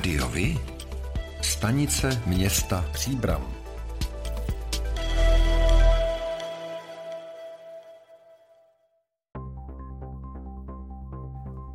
Rádiovi? Stanice města Příbram.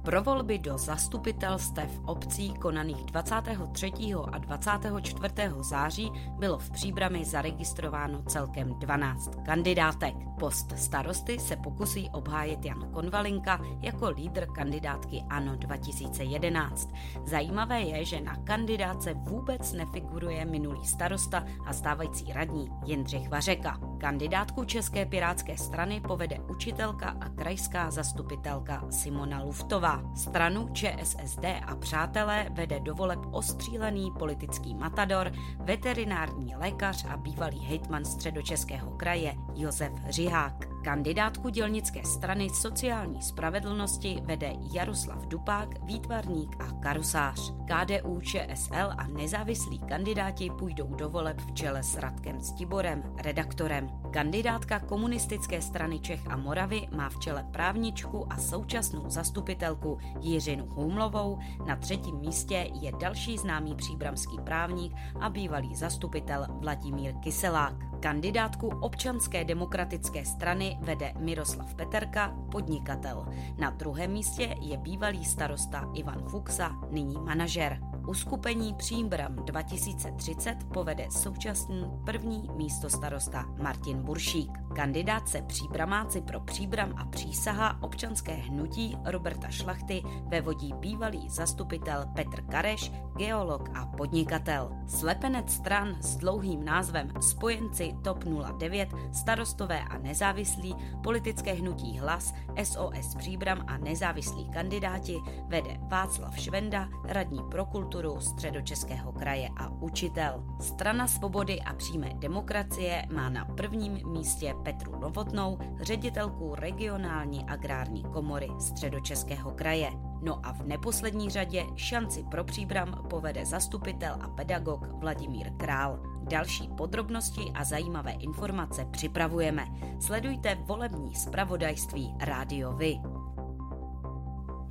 Pro volby do zastupitelstev obcí konaných 23. a 24. září bylo v Příbrami zaregistrováno celkem 12 kandidátek. Post starosty se pokusí obhájit Jan Konvalinka jako lídr kandidátky ANO 2011. Zajímavé je, že na kandidáce vůbec nefiguruje minulý starosta a stávající radní Jindřich Vařeka. Kandidátku České pirátské strany povede učitelka a krajská zastupitelka Simona Luftová. Stranu ČSSD a přátelé vede do voleb ostřílený politický matador, veterinární lékař a bývalý hejtman středočeského kraje Josef Řihák. Kandidátku dělnické strany sociální spravedlnosti vede Jaroslav Dupák, výtvarník a karusář. KDU, ČSL a nezávislí kandidáti půjdou do voleb v čele s Radkem Stiborem, redaktorem. Kandidátka komunistické strany Čech a Moravy má v čele právničku a současnou zastupitelku Jiřinu Humlovou. Na třetím místě je další známý příbramský právník a bývalý zastupitel Vladimír Kyselák. Kandidátku občanské demokratické strany vede Miroslav Peterka, podnikatel. Na druhém místě je bývalý starosta Ivan Fuxa, nyní manažer. Uskupení Příbram 2030 povede současný první místo starosta Martin Buršík. Kandidát se příbramáci pro Příbram a přísaha občanské hnutí Roberta Šlachty vevodí bývalý zastupitel Petr Kareš, geolog a podnikatel. Slepenec stran s dlouhým názvem Spojenci TOP 09, starostové a nezávislí, politické hnutí Hlas, SOS Příbram a nezávislí kandidáti vede Václav Švenda, radní pro kulturu středočeského kraje a učitel. Strana svobody a přímé demokracie má na prvním místě Petru Novotnou, ředitelku regionální agrární komory středočeského kraje. No a v neposlední řadě šanci pro příbram povede zastupitel a pedagog Vladimír Král. Další podrobnosti a zajímavé informace připravujeme. Sledujte volební zpravodajství Rádio Vy.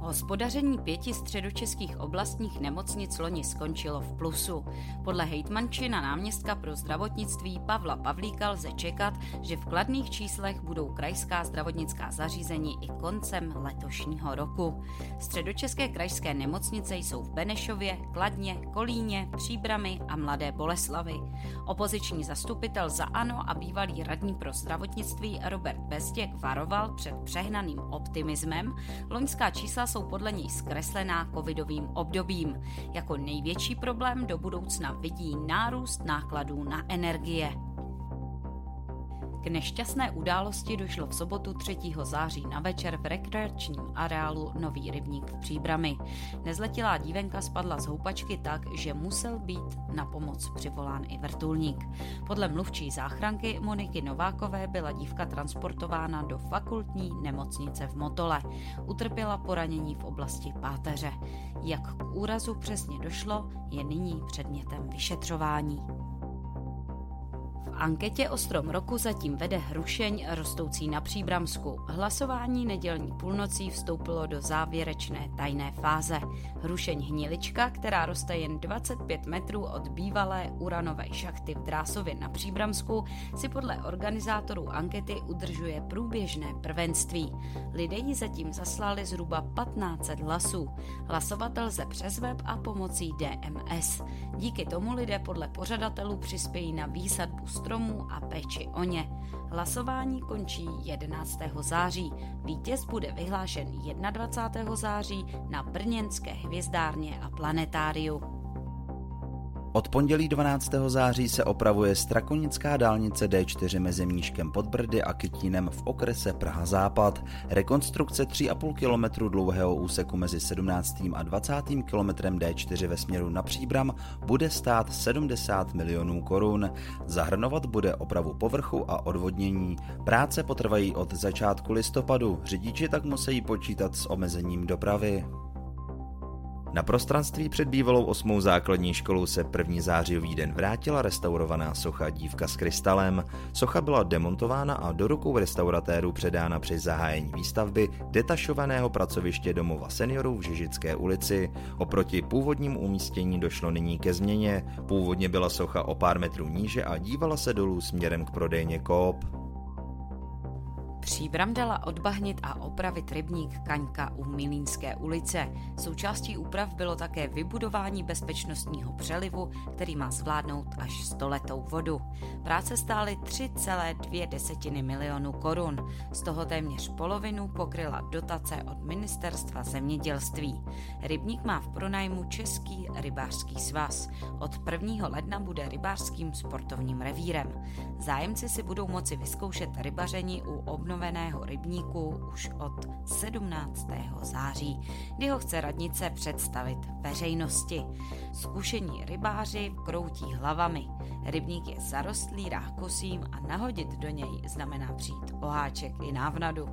Hospodaření pěti středočeských oblastních nemocnic loni skončilo v plusu. Podle hejtmančina náměstka pro zdravotnictví Pavla Pavlíka lze čekat, že v kladných číslech budou krajská zdravotnická zařízení i koncem letošního roku. Středočeské krajské nemocnice jsou v Benešově, Kladně, Kolíně, Příbrami a Mladé Boleslavy. Opoziční zastupitel za ANO a bývalý radní pro zdravotnictví Robert Bezděk varoval před přehnaným optimismem. Loňská čísla jsou podle něj zkreslená covidovým obdobím. Jako největší problém do budoucna vidí nárůst nákladů na energie. K nešťastné události došlo v sobotu 3. září na večer v rekreačním areálu Nový rybník v Příbrami. Nezletilá dívenka spadla z houpačky tak, že musel být na pomoc přivolán i vrtulník. Podle mluvčí záchranky Moniky Novákové byla dívka transportována do fakultní nemocnice v Motole. Utrpěla poranění v oblasti páteře. Jak k úrazu přesně došlo, je nyní předmětem vyšetřování anketě o strom roku zatím vede Hrušeň rostoucí na Příbramsku. Hlasování nedělní půlnocí vstoupilo do závěrečné tajné fáze. Hrušeň Hnilička, která roste jen 25 metrů od bývalé uranové šachty v Drásově na Příbramsku, si podle organizátorů ankety udržuje průběžné prvenství. Lidé ji zatím zaslali zhruba 1500 hlasů. Hlasovatel lze přes web a pomocí DMS. Díky tomu lidé podle pořadatelů přispějí na výsadbu stromů a péči o ně. Hlasování končí 11. září. Vítěz bude vyhlášen 21. září na Brněnské hvězdárně a planetáriu. Od pondělí 12. září se opravuje Strakonická dálnice D4 mezi Mníškem pod Brdy a Kytínem v okrese Praha Západ. Rekonstrukce 3,5 km dlouhého úseku mezi 17. a 20. km D4 ve směru na Příbram bude stát 70 milionů korun. Zahrnovat bude opravu povrchu a odvodnění. Práce potrvají od začátku listopadu, řidiči tak musí počítat s omezením dopravy. Na prostranství před bývalou osmou základní školou se první zářivý den vrátila restaurovaná socha Dívka s krystalem. Socha byla demontována a do rukou restauratérů předána při zahájení výstavby detašovaného pracoviště domova seniorů v Žižické ulici. Oproti původnímu umístění došlo nyní ke změně. Původně byla socha o pár metrů níže a dívala se dolů směrem k prodejně Coop. Příbram dala odbahnit a opravit rybník Kaňka u Milínské ulice. Součástí úprav bylo také vybudování bezpečnostního přelivu, který má zvládnout až stoletou vodu. Práce stály 3,2 desetiny milionu korun. Z toho téměř polovinu pokryla dotace od ministerstva zemědělství. Rybník má v pronájmu Český rybářský svaz. Od 1. ledna bude rybářským sportovním revírem. Zájemci si budou moci vyzkoušet rybaření u obnoveného rybníku už od 17. září, kdy ho chce radnice představit veřejnosti. Zkušení rybáři kroutí hlavami. Rybník je zarostlý rákosím a nahodit do něj znamená přijít oháček i návnadu.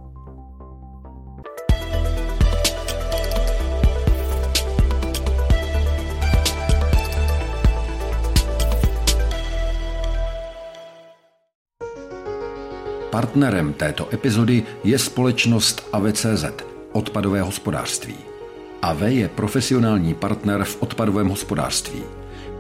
Partnerem této epizody je společnost AVCZ, odpadové hospodářství. AV je profesionální partner v odpadovém hospodářství.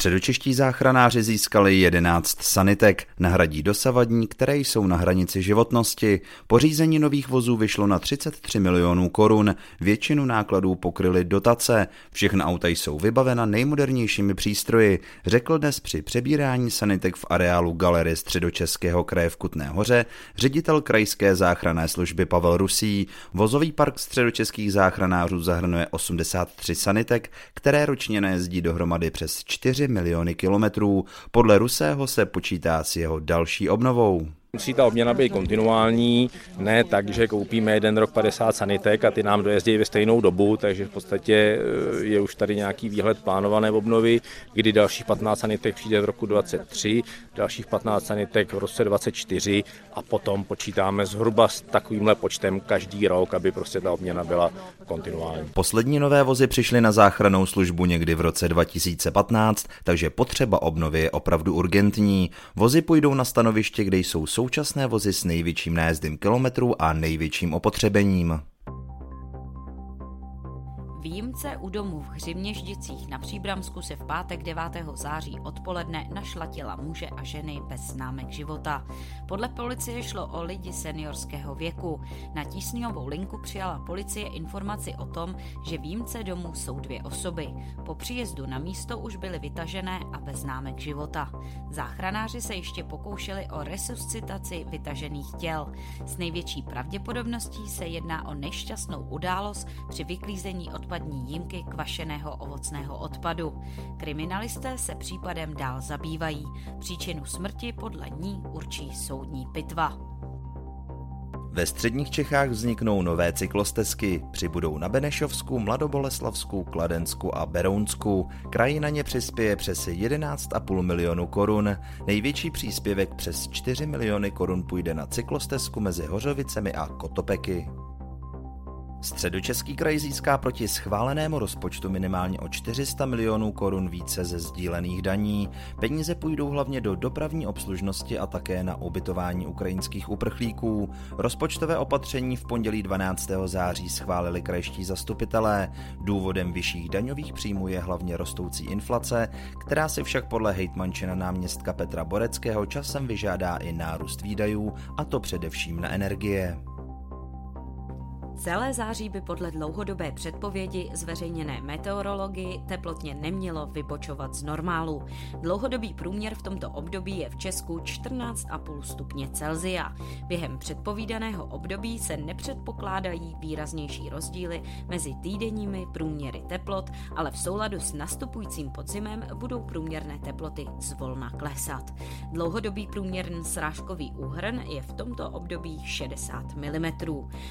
Středočeští záchranáři získali 11 sanitek, nahradí dosavadní, které jsou na hranici životnosti. Pořízení nových vozů vyšlo na 33 milionů korun, většinu nákladů pokryly dotace, všechna auta jsou vybavena nejmodernějšími přístroji, řekl dnes při přebírání sanitek v areálu galerie Středočeského kraje v Kutné hoře ředitel krajské záchranné služby Pavel Rusí. Vozový park středočeských záchranářů zahrnuje 83 sanitek, které ročně nejezdí dohromady přes 4 miliony kilometrů. Podle Rusého se počítá s jeho další obnovou. Musí ta obměna být kontinuální, ne tak, že koupíme jeden rok 50 sanitek a ty nám dojezdí ve stejnou dobu, takže v podstatě eh, je už tady nějaký výhled plánované obnovy, kdy dalších 15 sanitek přijde v roku 23, dalších 15 sanitek v roce 24 a potom počítáme zhruba s takovýmhle počtem každý rok, aby prostě ta obměna byla kontinuální. Poslední nové vozy přišly na záchranou službu někdy v roce 2015, takže potřeba obnovy je opravdu urgentní. Vozy půjdou na stanoviště, kde jsou současné vozy s největším nájezdem kilometrů a největším opotřebením. Výjimce u domu v Hřivněždicích na Příbramsku se v pátek 9. září odpoledne našla těla muže a ženy bez známek života. Podle policie šlo o lidi seniorského věku. Na tísňovou linku přijala policie informaci o tom, že výjimce domu jsou dvě osoby. Po příjezdu na místo už byly vytažené a bez známek života. Záchranáři se ještě pokoušeli o resuscitaci vytažených těl. S největší pravděpodobností se jedná o nešťastnou událost při vyklízení odpadů odpadní jímky kvašeného ovocného odpadu. Kriminalisté se případem dál zabývají. Příčinu smrti podle ní určí soudní pitva. Ve středních Čechách vzniknou nové cyklostezky. Přibudou na Benešovsku, Mladoboleslavsku, Kladensku a Berounsku. Kraj na ně přispěje přes 11,5 milionu korun. Největší příspěvek přes 4 miliony korun půjde na cyklostezku mezi Hořovicemi a Kotopeky. Středočeský kraj získá proti schválenému rozpočtu minimálně o 400 milionů korun více ze sdílených daní. Peníze půjdou hlavně do dopravní obslužnosti a také na ubytování ukrajinských uprchlíků. Rozpočtové opatření v pondělí 12. září schválili krajští zastupitelé. Důvodem vyšších daňových příjmů je hlavně rostoucí inflace, která si však podle hejtmančina náměstka Petra Boreckého časem vyžádá i nárůst výdajů, a to především na energie. Celé září by podle dlouhodobé předpovědi zveřejněné meteorologii teplotně nemělo vybočovat z normálu. Dlouhodobý průměr v tomto období je v Česku 14,5 stupně Celzia. Během předpovídaného období se nepředpokládají výraznější rozdíly mezi týdenními průměry teplot, ale v souladu s nastupujícím podzimem budou průměrné teploty zvolna klesat. Dlouhodobý průměrný srážkový úhrn je v tomto období 60 mm.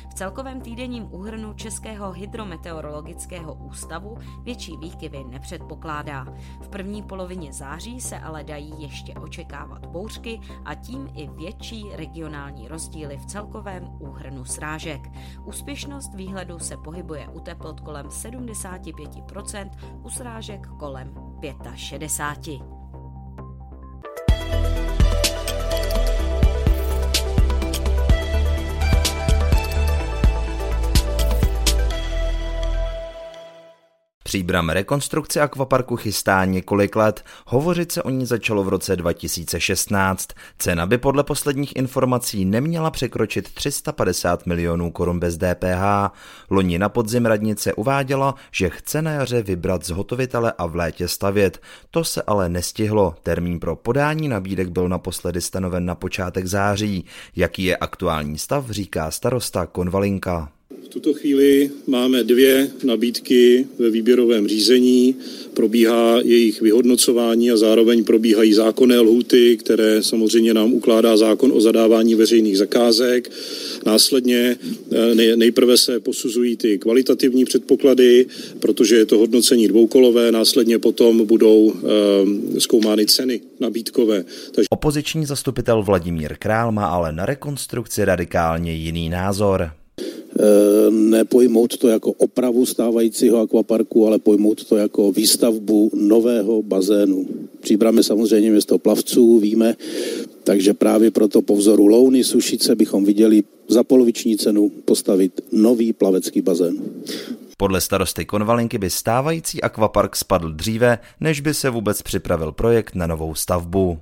V celkovém týdenním týdenním úhrnu Českého hydrometeorologického ústavu větší výkyvy nepředpokládá. V první polovině září se ale dají ještě očekávat bouřky a tím i větší regionální rozdíly v celkovém úhrnu srážek. Úspěšnost výhledu se pohybuje u teplot kolem 75%, u srážek kolem 65%. Příbram rekonstrukce akvaparku chystá několik let, hovořit se o ní začalo v roce 2016. Cena by podle posledních informací neměla překročit 350 milionů korun bez DPH. Loni na podzim radnice uváděla, že chce na jaře vybrat zhotovitele a v létě stavět. To se ale nestihlo. Termín pro podání nabídek byl naposledy stanoven na počátek září. Jaký je aktuální stav, říká starosta Konvalinka. V tuto chvíli máme dvě nabídky ve výběrovém řízení, probíhá jejich vyhodnocování a zároveň probíhají zákonné lhuty, které samozřejmě nám ukládá zákon o zadávání veřejných zakázek. Následně eh, nejprve se posuzují ty kvalitativní předpoklady, protože je to hodnocení dvoukolové, následně potom budou eh, zkoumány ceny nabídkové. Takže... Opoziční zastupitel Vladimír Král má ale na rekonstrukci radikálně jiný názor. Eh, nepojmout to jako opravu stávajícího akvaparku, ale pojmout to jako výstavbu nového bazénu. Příbram samozřejmě město plavců, víme, takže právě proto po vzoru Louny, Sušice bychom viděli za poloviční cenu postavit nový plavecký bazén. Podle starosty Konvalinky by stávající akvapark spadl dříve, než by se vůbec připravil projekt na novou stavbu.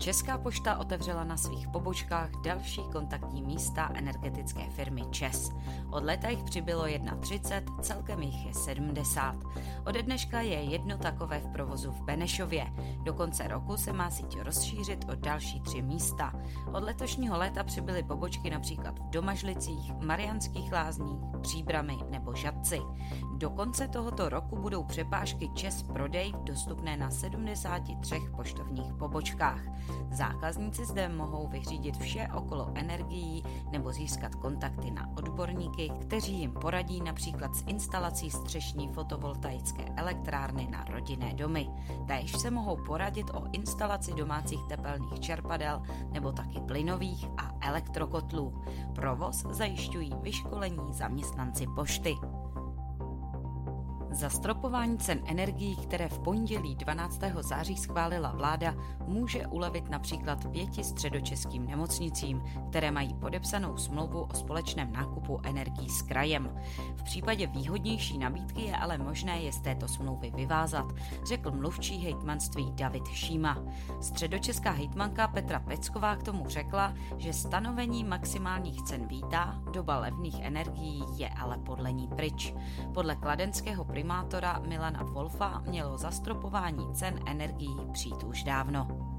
Česká pošta otevřela na svých pobočkách další kontaktní místa energetické firmy ČES. Od léta jich přibylo 31, celkem jich je 70. Ode dneška je jedno takové v provozu v Benešově. Do konce roku se má síť rozšířit o další tři místa. Od letošního léta přibyly pobočky například v Domažlicích, Marianských lázních, Příbramy nebo Žadci. Do konce tohoto roku budou přepážky ČES prodej dostupné na 73 poštovních pobočkách. Zákazníci zde mohou vyřídit vše okolo energií nebo získat kontakty na odborníky, kteří jim poradí například s instalací střešní fotovoltaické elektrárny na rodinné domy. Též se mohou poradit o instalaci domácích tepelných čerpadel nebo taky plynových a elektrokotlů. Provoz zajišťují vyškolení zaměstnanci pošty. Zastropování cen energií, které v pondělí 12. září schválila vláda, může ulevit například pěti středočeským nemocnicím, které mají podepsanou smlouvu o společném nákupu energií s krajem. V případě výhodnější nabídky je ale možné je z této smlouvy vyvázat, řekl mluvčí hejtmanství David Šíma. Středočeská hejtmanka Petra Pecková k tomu řekla, že stanovení maximálních cen vítá, doba levných energií je ale podle ní pryč. Podle kladenského primátora Milana Wolfa mělo zastropování cen energií přijít už dávno.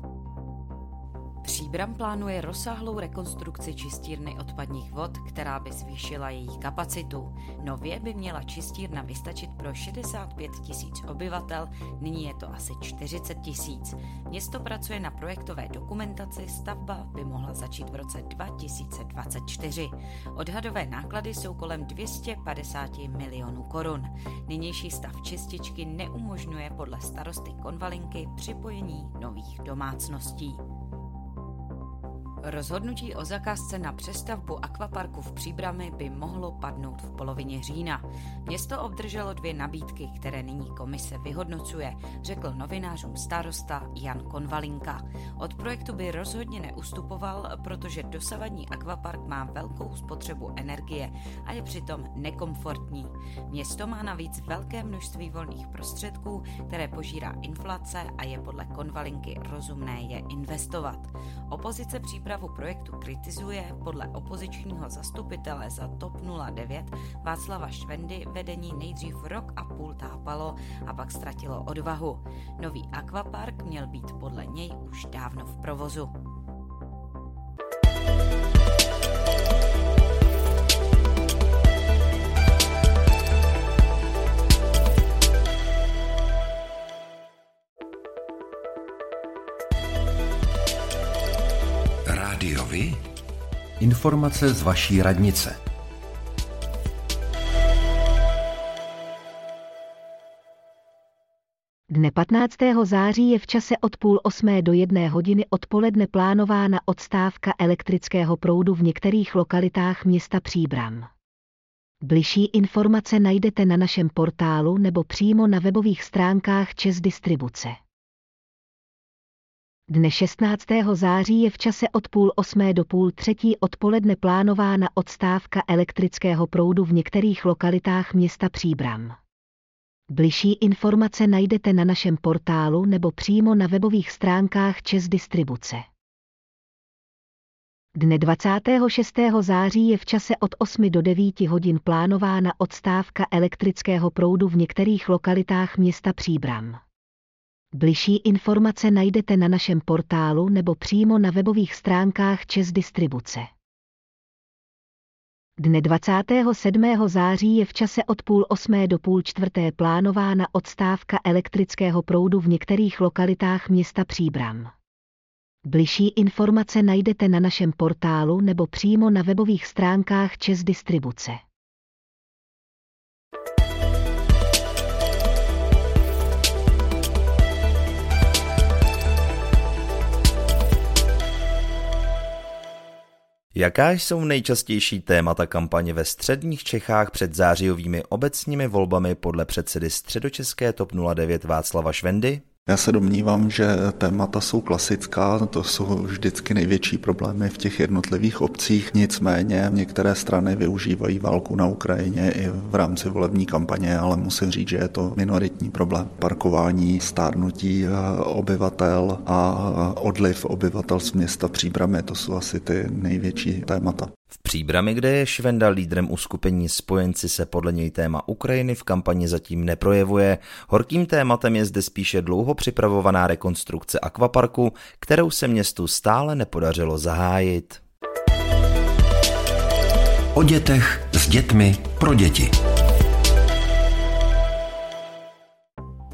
Příbram plánuje rozsáhlou rekonstrukci čistírny odpadních vod, která by zvýšila její kapacitu. Nově by měla čistírna vystačit pro 65 tisíc obyvatel, nyní je to asi 40 tisíc. Město pracuje na projektové dokumentaci, stavba by mohla začít v roce 2024. Odhadové náklady jsou kolem 250 milionů korun. Nynější stav čističky neumožňuje podle starosty Konvalinky připojení nových domácností. Rozhodnutí o zakázce na přestavbu akvaparku v Příbrami by mohlo padnout v polovině října. Město obdrželo dvě nabídky, které nyní komise vyhodnocuje, řekl novinářům starosta Jan Konvalinka. Od projektu by rozhodně neustupoval, protože dosavadní akvapark má velkou spotřebu energie a je přitom nekomfortní. Město má navíc velké množství volných prostředků, které požírá inflace a je podle Konvalinky rozumné je investovat. Opozice příprav přípravu projektu kritizuje podle opozičního zastupitele za TOP 09 Václava Švendy vedení nejdřív rok a půl tápalo a pak ztratilo odvahu. Nový akvapark měl být podle něj už dávno v provozu. Rádiovi? Informace z vaší radnice. Dne 15. září je v čase od půl osmé do jedné hodiny odpoledne plánována odstávka elektrického proudu v některých lokalitách města Příbram. Bližší informace najdete na našem portálu nebo přímo na webových stránkách Čes Distribuce. Dne 16. září je v čase od půl osmé do půl třetí odpoledne plánována odstávka elektrického proudu v některých lokalitách města Příbram. Bližší informace najdete na našem portálu nebo přímo na webových stránkách Čes Distribuce. Dne 26. září je v čase od 8 do 9 hodin plánována odstávka elektrického proudu v některých lokalitách města Příbram. Bližší informace najdete na našem portálu nebo přímo na webových stránkách Čes Distribuce. Dne 27. září je v čase od půl osmé do půl čtvrté plánována odstávka elektrického proudu v některých lokalitách města Příbram. Bližší informace najdete na našem portálu nebo přímo na webových stránkách Čes Distribuce. Jaká jsou nejčastější témata kampaně ve středních Čechách před zářijovými obecními volbami podle předsedy středočeské TOP 09 Václava Švendy? Já se domnívám, že témata jsou klasická, to jsou vždycky největší problémy v těch jednotlivých obcích, nicméně některé strany využívají válku na Ukrajině i v rámci volební kampaně, ale musím říct, že je to minoritní problém. Parkování, stárnutí eh, obyvatel a eh, odliv obyvatel z města Příbramy, to jsou asi ty největší témata. V Příbrami, kde je Švenda lídrem uskupení spojenci, se podle něj téma Ukrajiny v kampani zatím neprojevuje. Horkým tématem je zde spíše dlouho připravovaná rekonstrukce akvaparku, kterou se městu stále nepodařilo zahájit. O dětech s dětmi pro děti.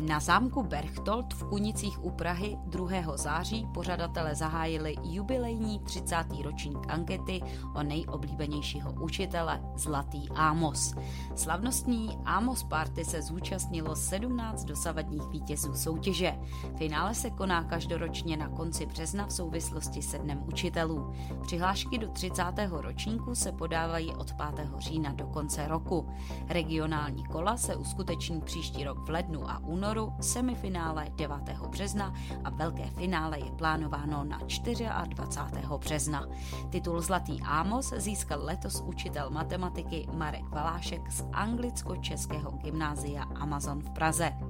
Na zámku Berchtold v Kunicích u Prahy 2. září pořadatele zahájili jubilejní 30. ročník ankety o nejoblíbenějšího učitele Zlatý Ámos. Slavnostní Ámos Party se zúčastnilo 17 dosavadních vítězů soutěže. Finále se koná každoročně na konci března v souvislosti se Dnem učitelů. Přihlášky do 30. ročníku se podávají od 5. října do konce roku. Regionální kola se uskuteční příští rok v lednu a únoru semifinále 9. března a velké finále je plánováno na 24. března. Titul Zlatý Ámos získal letos učitel matematiky Marek Valášek z anglicko-českého gymnázia Amazon v Praze.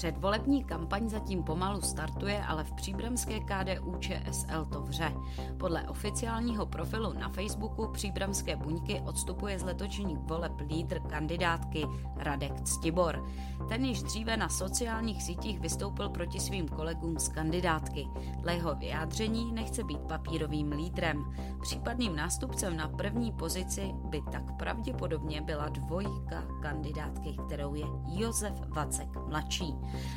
Předvolební kampaň zatím pomalu startuje, ale v příbramské KDU ČSL to vře. Podle oficiálního profilu na Facebooku Příbramské buňky odstupuje z letočních voleb lídr kandidátky Radek Ctibor. Ten již dříve na sociálních sítích vystoupil proti svým kolegům z kandidátky. Dle jeho vyjádření nechce být papírovým lídrem. Případným nástupcem na první pozici by tak pravděpodobně byla dvojka kandidátky, kterou je Josef Vacek mladší.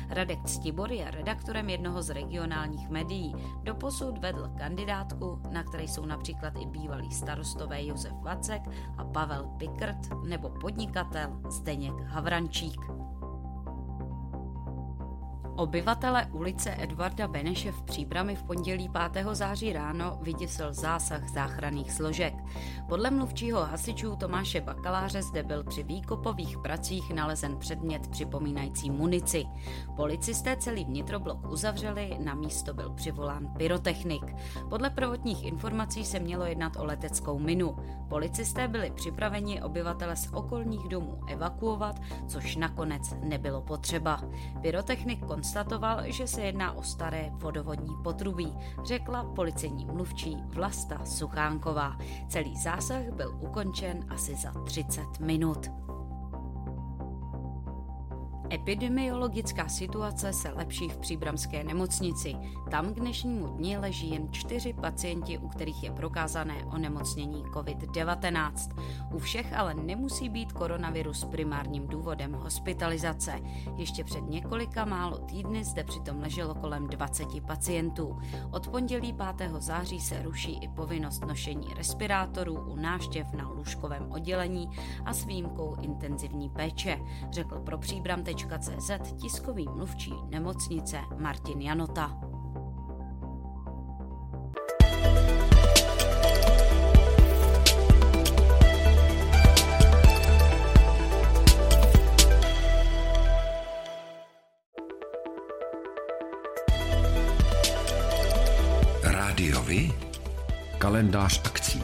Radek Ctibor je redaktorem jednoho z regionálních médií. Doposud vedl kandidátku, na které jsou například i bývalý starostové Josef Vacek a Pavel Pikrt nebo podnikatel Zdeněk Havrančík. Obyvatele ulice Edvarda Beneše v Příbrami v pondělí 5. září ráno vyděsil zásah záchranných složek. Podle mluvčího hasičů Tomáše Bakaláře zde byl při výkopových pracích nalezen předmět připomínající munici. Policisté celý vnitroblok uzavřeli, na místo byl přivolán pyrotechnik. Podle prvotních informací se mělo jednat o leteckou minu. Policisté byli připraveni obyvatele z okolních domů evakuovat, což nakonec nebylo potřeba. Pyrotechnik konstatoval, že se jedná o staré vodovodní potrubí, řekla policejní mluvčí Vlasta Suchánková. Celý zásah byl ukončen asi za 30 minut. Epidemiologická situace se lepší v příbramské nemocnici. Tam k dnešnímu dni leží jen čtyři pacienti, u kterých je prokázané onemocnění COVID-19. U všech ale nemusí být koronavirus primárním důvodem hospitalizace. Ještě před několika málo týdny zde přitom leželo kolem 20 pacientů. Od pondělí 5. září se ruší i povinnost nošení respirátorů u náštěv na lůžkovém oddělení a s výjimkou intenzivní péče, řekl pro příbram CZ tiskový mluvčí nemocnice Martin Janota. Rádiovi? Kalendář akcí.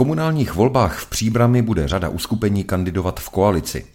Komunálních volbách v Příbrami bude řada uskupení kandidovat v koalici.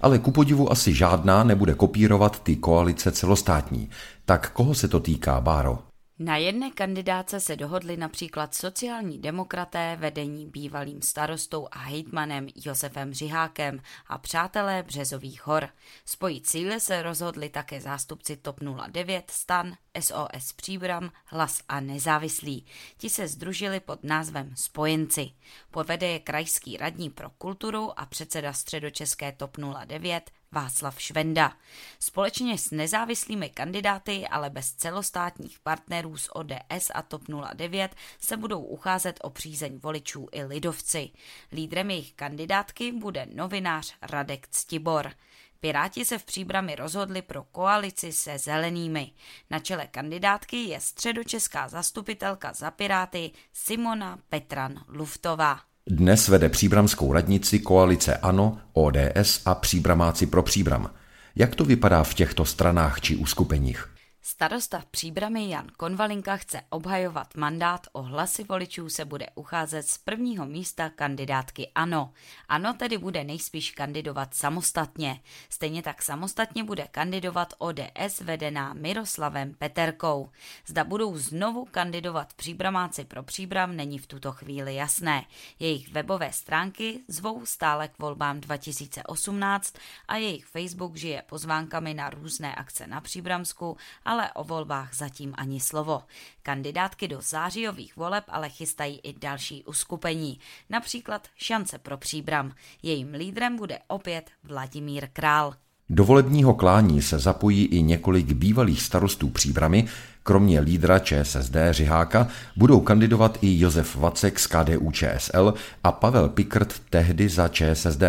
Ale ku podivu asi žádná nebude kopírovat ty koalice celostátní. Tak koho se to týká, Báro? Na jedné kandidáce se dohodli například sociální demokraté vedení bývalým starostou a hejtmanem Josefem Řihákem a přátelé Březových hor. Spojit síly se rozhodli také zástupci TOP 09, STAN, SOS Příbram, Hlas a Nezávislí. Ti se združili pod názvem Spojenci. Povede je krajský radní pro kulturu a předseda středočeské TOP 09 Václav Švenda. Společně s nezávislými kandidáty, ale bez celostátních partnerů z ODS a TOP 09 se budou ucházet o přízeň voličů i lidovci. Lídrem jejich kandidátky bude novinář Radek Ctibor. Piráti se v příbrami rozhodli pro koalici se zelenými. Na čele kandidátky je středočeská zastupitelka za Piráty Simona Petran Luftová. Dnes vede příbramskou radnici koalice ANO, ODS a příbramáci pro příbram. Jak to vypadá v těchto stranách či uskupeních? Starosta příbramy Jan Konvalinka chce obhajovat mandát, o hlasy voličů se bude ucházet z prvního místa kandidátky ANO. ANO tedy bude nejspíš kandidovat samostatně. Stejně tak samostatně bude kandidovat ODS vedená Miroslavem Peterkou. Zda budou znovu kandidovat příbramáci pro příbram není v tuto chvíli jasné. Jejich webové stránky zvou stále k volbám 2018 a jejich Facebook žije pozvánkami na různé akce na Příbramsku, ale o volbách zatím ani slovo. Kandidátky do zářijových voleb ale chystají i další uskupení, například Šance pro příbram. Jejím lídrem bude opět Vladimír Král. Do volebního klání se zapojí i několik bývalých starostů příbramy, kromě lídra ČSSD Řiháka budou kandidovat i Josef Vacek z KDU ČSL a Pavel Pikrt tehdy za ČSSD.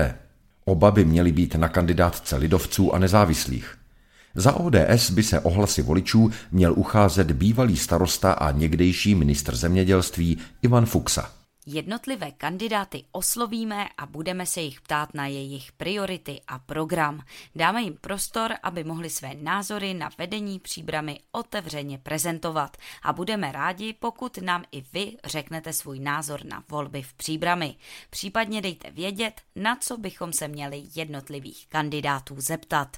Oba by měli být na kandidátce lidovců a nezávislých. Za ODS by se ohlasy voličů měl ucházet bývalý starosta a někdejší ministr zemědělství Ivan Fuxa. Jednotlivé kandidáty oslovíme a budeme se jich ptát na jejich priority a program. Dáme jim prostor, aby mohli své názory na vedení příbramy otevřeně prezentovat a budeme rádi, pokud nám i vy řeknete svůj názor na volby v příbrami. Případně dejte vědět, na co bychom se měli jednotlivých kandidátů zeptat.